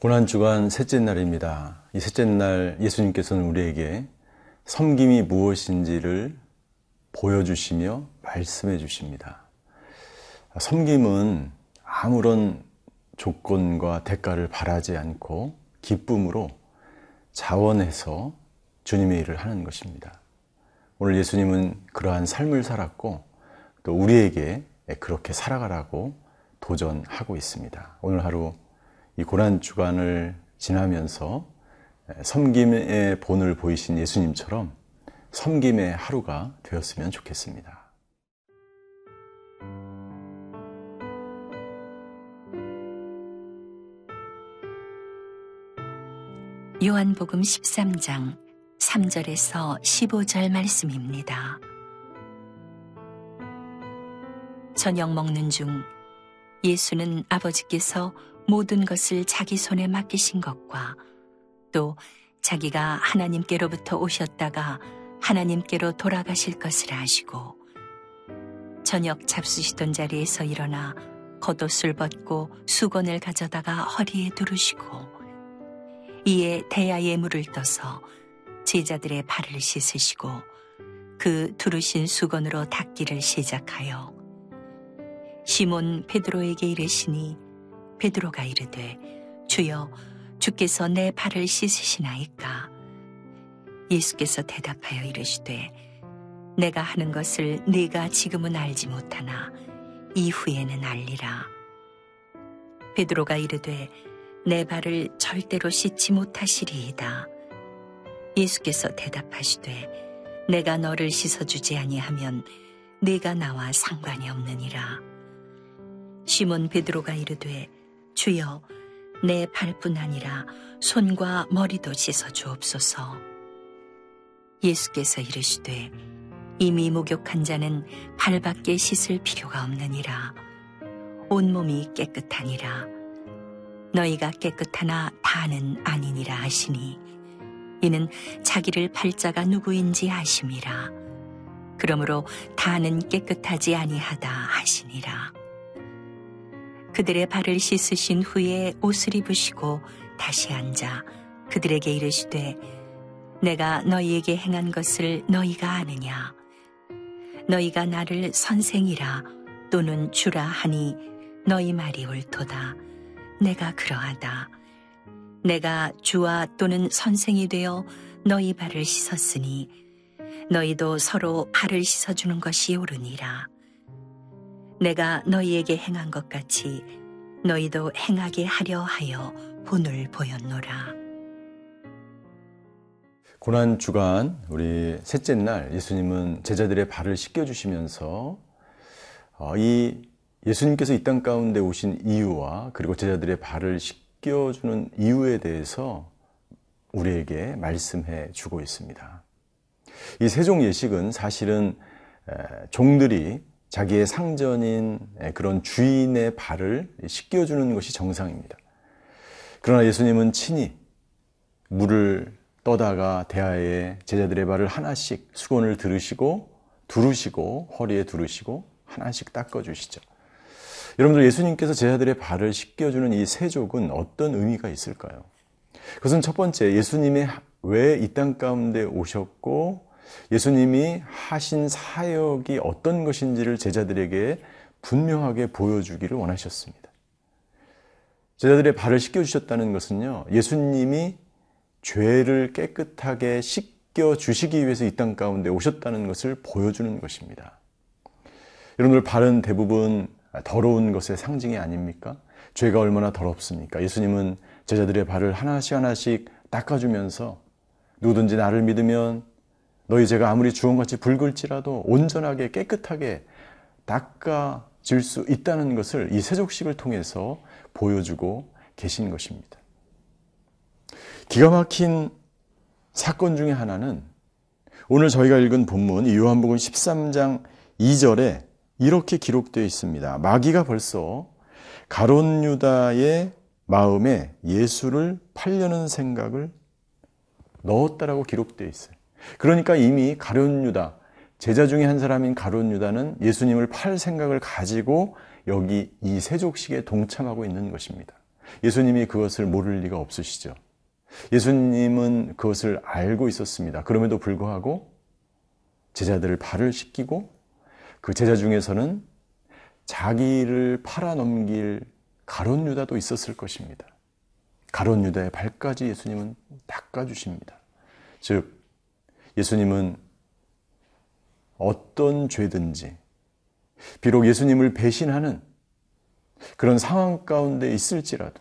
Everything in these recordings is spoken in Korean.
고난주간 셋째 날입니다. 이 셋째 날 예수님께서는 우리에게 섬김이 무엇인지를 보여주시며 말씀해 주십니다. 섬김은 아무런 조건과 대가를 바라지 않고 기쁨으로 자원해서 주님의 일을 하는 것입니다. 오늘 예수님은 그러한 삶을 살았고 또 우리에게 그렇게 살아가라고 도전하고 있습니다. 오늘 하루 이 고난 주간을 지나면서 섬김의 본을 보이신 예수님처럼 섬김의 하루가 되었으면 좋겠습니다. 요한복음 13장 3절에서 15절 말씀입니다. 저녁 먹는 중 예수는 아버지께서 모든 것을 자기 손에 맡기신 것과 또 자기가 하나님께로부터 오셨다가 하나님께로 돌아가실 것을 아시고 저녁 잡수시던 자리에서 일어나 겉옷을 벗고 수건을 가져다가 허리에 두르시고 이에 대야에 물을 떠서 제자들의 발을 씻으시고 그 두르신 수건으로 닦기를 시작하여 시몬 베드로에게 이르시니 베드로가 이르되 주여 주께서 내 발을 씻으시나이까? 예수께서 대답하여 이르시되 내가 하는 것을 네가 지금은 알지 못하나 이후에는 알리라. 베드로가 이르되 내 발을 절대로 씻지 못하시리이다. 예수께서 대답하시되 내가 너를 씻어주지 아니하면 네가 나와 상관이 없느니라 시몬 베드로가 이르되 주여 내 발뿐 아니라 손과 머리도 씻어 주옵소서. 예수께서 이르시되 이미 목욕한 자는 발밖에 씻을 필요가 없느니라. 온몸이 깨끗하니라. 너희가 깨끗하나 다는 아니니라 하시니 이는 자기를 팔자가 누구인지 아심이라. 그러므로 다는 깨끗하지 아니하다 하시니라. 그들의 발을 씻으신 후에 옷을 입으시고 다시 앉아 그들에게 이르시되 내가 너희에게 행한 것을 너희가 아느냐? 너희가 나를 선생이라 또는 주라 하니 너희 말이 옳도다. 내가 그러하다. 내가 주와 또는 선생이 되어 너희 발을 씻었으니 너희도 서로 발을 씻어주는 것이 옳으니라 내가 너희에게 행한 것 같이 너희도 행하게 하려 하여 본을 보였노라. 고난 주간 우리 셋째 날 예수님은 제자들의 발을 씻겨 주시면서 어, 이 예수님께서 이 땅 가운데 오신 이유와 그리고 제자들의 발을 씻겨 주는 이유에 대해서 우리에게 말씀해 주고 있습니다. 이 세종 예식은 사실은 종들이 자기의 상전인 그런 주인의 발을 씻겨주는 것이 정상입니다. 그러나 예수님은 친히 물을 떠다가 대하에 제자들의 발을 하나씩 수건을 들으시고 두르시고 허리에 두르시고 하나씩 닦아주시죠. 여러분들 예수님께서 제자들의 발을 씻겨주는 이 세족은 어떤 의미가 있을까요? 그것은 첫 번째 예수님의 왜 이 땅 가운데 오셨고 예수님이 하신 사역이 어떤 것인지를 제자들에게 분명하게 보여주기를 원하셨습니다. 제자들의 발을 씻겨주셨다는 것은요, 예수님이 죄를 깨끗하게 씻겨 주시기 위해서 이 땅 가운데 오셨다는 것을 보여주는 것입니다. 여러분들 발은 대부분 더러운 것의 상징이 아닙니까? 죄가 얼마나 더럽습니까? 예수님은 제자들의 발을 하나씩 하나씩 닦아주면서 누구든지 나를 믿으면 너희 죄가 아무리 주홍같이 붉을지라도 온전하게 깨끗하게 닦아질 수 있다는 것을 이 세족식을 통해서 보여주고 계신 것입니다. 기가 막힌 사건 중에 하나는 오늘 저희가 읽은 본문 요한복음 13장 2절에 이렇게 기록되어 있습니다. 마귀가 벌써 가론 유다의 마음에 예수를 팔려는 생각을 넣었다라고 기록되어 있어요. 그러니까 이미 가룟 유다 제자 중에 한 사람인 가룟 유다는 예수님을 팔 생각을 가지고 여기 이 세족식에 동참하고 있는 것입니다. 예수님이 그것을 모를 리가 없으시죠. 예수님은 그것을 알고 있었습니다. 그럼에도 불구하고 제자들을 발을 씻기고 그 제자 중에서는 자기를 팔아넘길 가론 유다도 있었을 것입니다. 가론 유다의 발까지 예수님은 닦아주십니다. 즉, 예수님은 어떤 죄든지, 비록 예수님을 배신하는 그런 상황 가운데 있을지라도,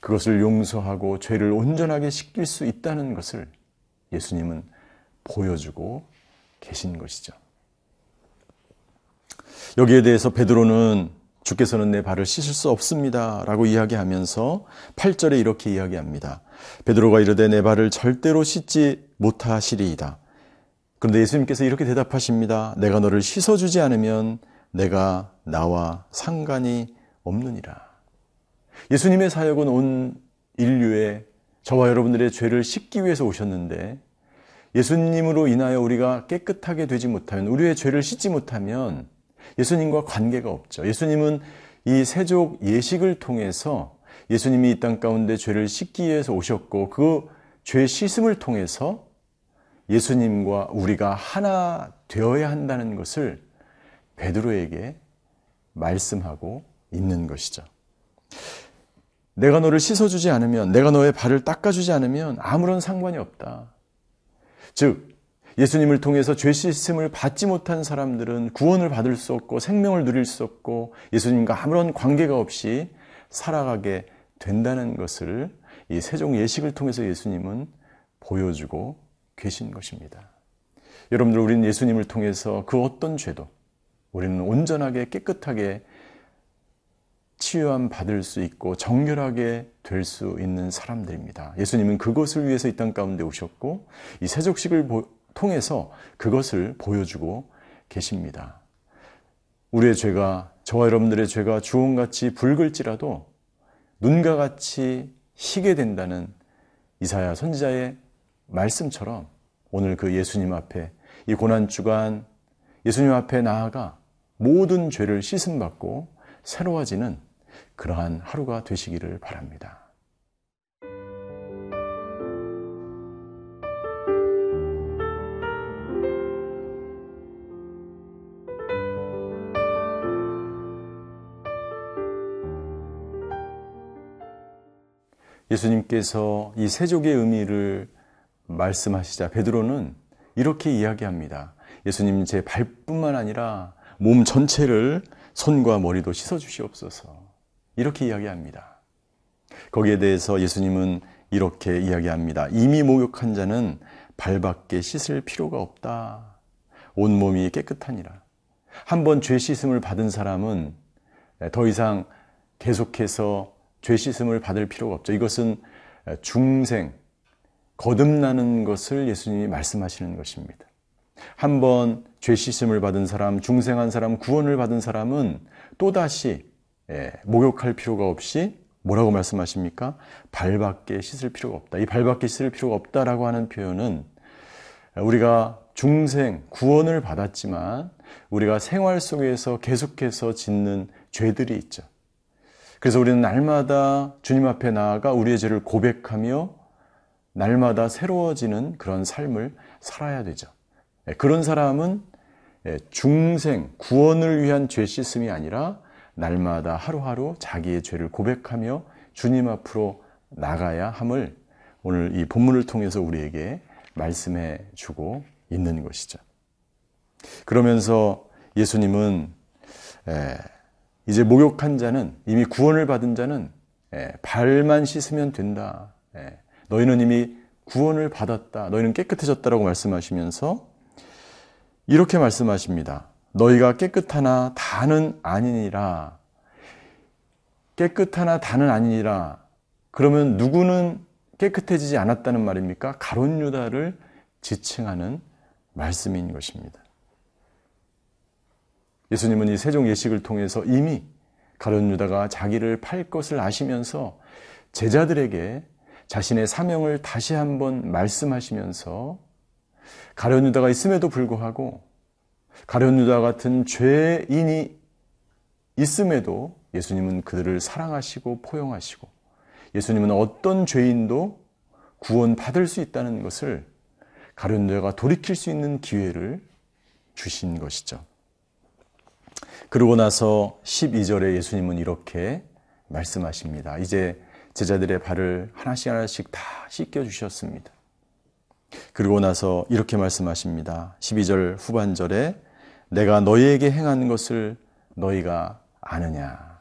그것을 용서하고 죄를 온전하게 씻길 수 있다는 것을 예수님은 보여주고 계신 것이죠. 여기에 대해서 베드로는 주께서는 내 발을 씻을 수 없습니다. 라고 이야기하면서 8절에 이렇게 이야기합니다. 베드로가 이르되 내 발을 절대로 씻지 못하시리이다. 그런데 예수님께서 이렇게 대답하십니다. 내가 너를 씻어주지 않으면 내가 나와 상관이 없느니라. 예수님의 사역은 온 인류의 저와 여러분들의 죄를 씻기 위해서 오셨는데 예수님으로 인하여 우리가 깨끗하게 되지 못하면 우리의 죄를 씻지 못하면 예수님과 관계가 없죠. 예수님은 이 세족 예식을 통해서 예수님이 이 땅 가운데 죄를 씻기 위해서 오셨고 그 죄 씻음을 통해서 예수님과 우리가 하나 되어야 한다는 것을 베드로에게 말씀하고 있는 것이죠. 내가 너를 씻어주지 않으면, 내가 너의 발을 닦아주지 않으면 아무런 상관이 없다. 즉, 예수님을 통해서 죄 씻음을 받지 못한 사람들은 구원을 받을 수 없고 생명을 누릴 수 없고 예수님과 아무런 관계가 없이 살아가게 된다는 것을 이 세종 예식을 통해서 예수님은 보여주고 계신 것입니다. 여러분들 우리는 예수님을 통해서 그 어떤 죄도 우리는 온전하게 깨끗하게 치유함 받을 수 있고 정결하게 될 수 있는 사람들입니다. 예수님은 그것을 위해서 이 땅 가운데 오셨고 이 세족식을 통해서 그것을 보여주고 계십니다. 우리의 죄가 저와 여러분들의 죄가 주홍같이 붉을지라도 눈과 같이 희게 된다는 이사야 선지자의 말씀처럼 오늘 그 예수님 앞에 이 고난 주간 예수님 앞에 나아가 모든 죄를 씻음 받고 새로워지는 그러한 하루가 되시기를 바랍니다. 예수님께서 이 세족의 의미를 말씀하시자 베드로는 이렇게 이야기합니다. 예수님 제 발뿐만 아니라 몸 전체를 손과 머리도 씻어 주시옵소서. 이렇게 이야기합니다. 거기에 대해서 예수님은 이렇게 이야기합니다. 이미 목욕한 자는 발밖에 씻을 필요가 없다. 온 몸이 깨끗하니라. 한번 죄 씻음을 받은 사람은 더 이상 계속해서 죄 씻음을 받을 필요가 없죠. 이것은 중생, 거듭나는 것을 예수님이 말씀하시는 것입니다. 한번 죄 씻음을 받은 사람, 중생한 사람, 구원을 받은 사람은 또다시 예, 목욕할 필요가 없이 뭐라고 말씀하십니까? 발밖에 씻을 필요가 없다. 이 발밖에 씻을 필요가 없다라고 하는 표현은 우리가 중생, 구원을 받았지만 우리가 생활 속에서 계속해서 짓는 죄들이 있죠. 그래서 우리는 날마다 주님 앞에 나아가 우리의 죄를 고백하며 날마다 새로워지는 그런 삶을 살아야 되죠. 예, 그런 사람은 예, 중생, 구원을 위한 죄 씻음이 아니라 날마다 하루하루 자기의 죄를 고백하며 주님 앞으로 나가야 함을 오늘 이 본문을 통해서 우리에게 말씀해 주고 있는 것이죠. 그러면서 예수님은 예, 이제 목욕한 자는 이미 구원을 받은 자는 예, 발만 씻으면 된다. 예, 너희는 이미 구원을 받았다. 너희는 깨끗해졌다라고 말씀하시면서 이렇게 말씀하십니다. 너희가 깨끗하나 다는 아니니라. 깨끗하나 다는 아니니라. 그러면 누구는 깨끗해지지 않았다는 말입니까? 가론 유다를 지칭하는 말씀인 것입니다. 예수님은 이 세종 예식을 통해서 이미 가론 유다가 자기를 팔 것을 아시면서 제자들에게 자신의 사명을 다시 한번 말씀하시면서 가론 유다가 있음에도 불구하고 가련 유다 같은 죄인이 있음에도 예수님은 그들을 사랑하시고 포용하시고 예수님은 어떤 죄인도 구원받을 수 있다는 것을 가룟 유다가 돌이킬 수 있는 기회를 주신 것이죠. 그러고 나서 12절에 예수님은 이렇게 말씀하십니다. 이제 제자들의 발을 하나씩 하나씩 다 씻겨 주셨습니다. 그리고 나서 이렇게 말씀하십니다. 12절 후반절에 내가 너희에게 행한 것을 너희가 아느냐.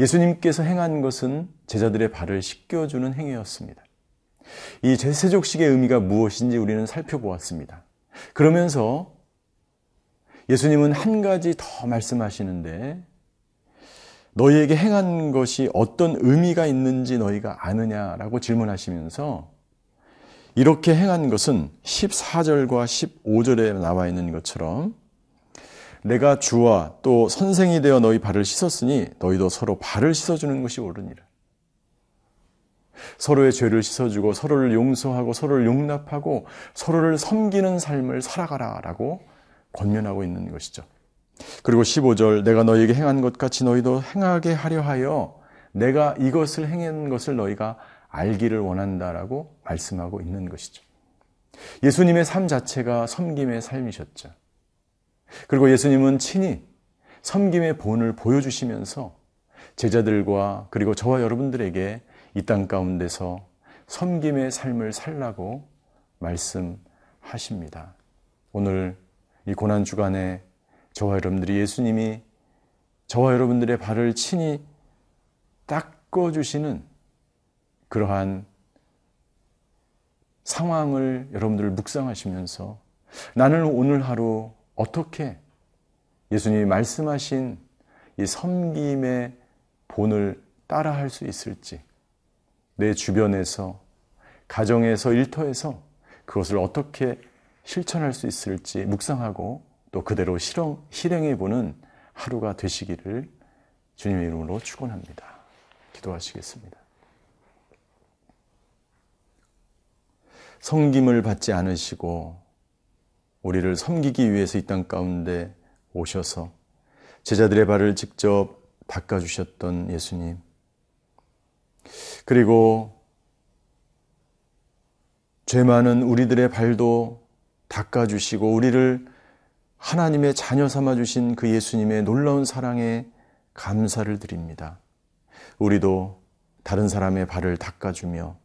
예수님께서 행한 것은 제자들의 발을 씻겨주는 행위였습니다. 이 제세족식의 의미가 무엇인지 우리는 살펴보았습니다. 그러면서 예수님은 한 가지 더 말씀하시는데 너희에게 행한 것이 어떤 의미가 있는지 너희가 아느냐라고 질문하시면서 이렇게 행한 것은 14절과 15절에 나와 있는 것처럼 내가 주와 또 선생이 되어 너희 발을 씻었으니 너희도 서로 발을 씻어주는 것이 옳으니라. 서로의 죄를 씻어주고 서로를 용서하고 서로를 용납하고 서로를 섬기는 삶을 살아가라라고 권면하고 있는 것이죠. 그리고 15절 내가 너희에게 행한 것 같이 너희도 행하게 하려 하여 내가 이것을 행한 것을 너희가 알기를 원한다라고 말씀하고 있는 것이죠. 예수님의 삶 자체가 섬김의 삶이셨죠. 그리고 예수님은 친히 섬김의 본을 보여주시면서 제자들과 그리고 저와 여러분들에게 이 땅 가운데서 섬김의 삶을 살라고 말씀하십니다. 오늘 이 고난 주간에 저와 여러분들이 예수님이 저와 여러분들의 발을 친히 닦아 주시는 그러한 상황을 여러분들 묵상하시면서 나는 오늘 하루 어떻게 예수님이 말씀하신 이 섬김의 본을 따라 할 수 있을지 내 주변에서 가정에서 일터에서 그것을 어떻게 실천할 수 있을지 묵상하고 또 그대로 실행, 실행해 보는 하루가 되시기를 주님의 이름으로 축원합니다. 기도하시겠습니다. 섬김을 받지 않으시고 우리를 섬기기 위해서 이 땅 가운데 오셔서 제자들의 발을 직접 닦아 주셨던 예수님. 그리고 죄 많은 우리들의 발도 닦아 주시고 우리를 하나님의 자녀 삼아 주신 그 예수님의 놀라운 사랑에 감사를 드립니다. 우리도 다른 사람의 발을 닦아주며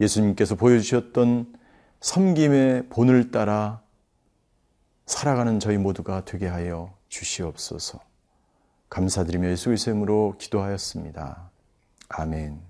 예수님께서 보여주셨던 섬김의 본을 따라 살아가는 저희 모두가 되게 하여 주시옵소서. 감사드리며 예수 그리스도의 이름으로 기도하였습니다. 아멘.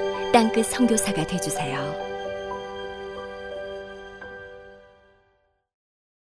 땅끝 성교사가 되주세요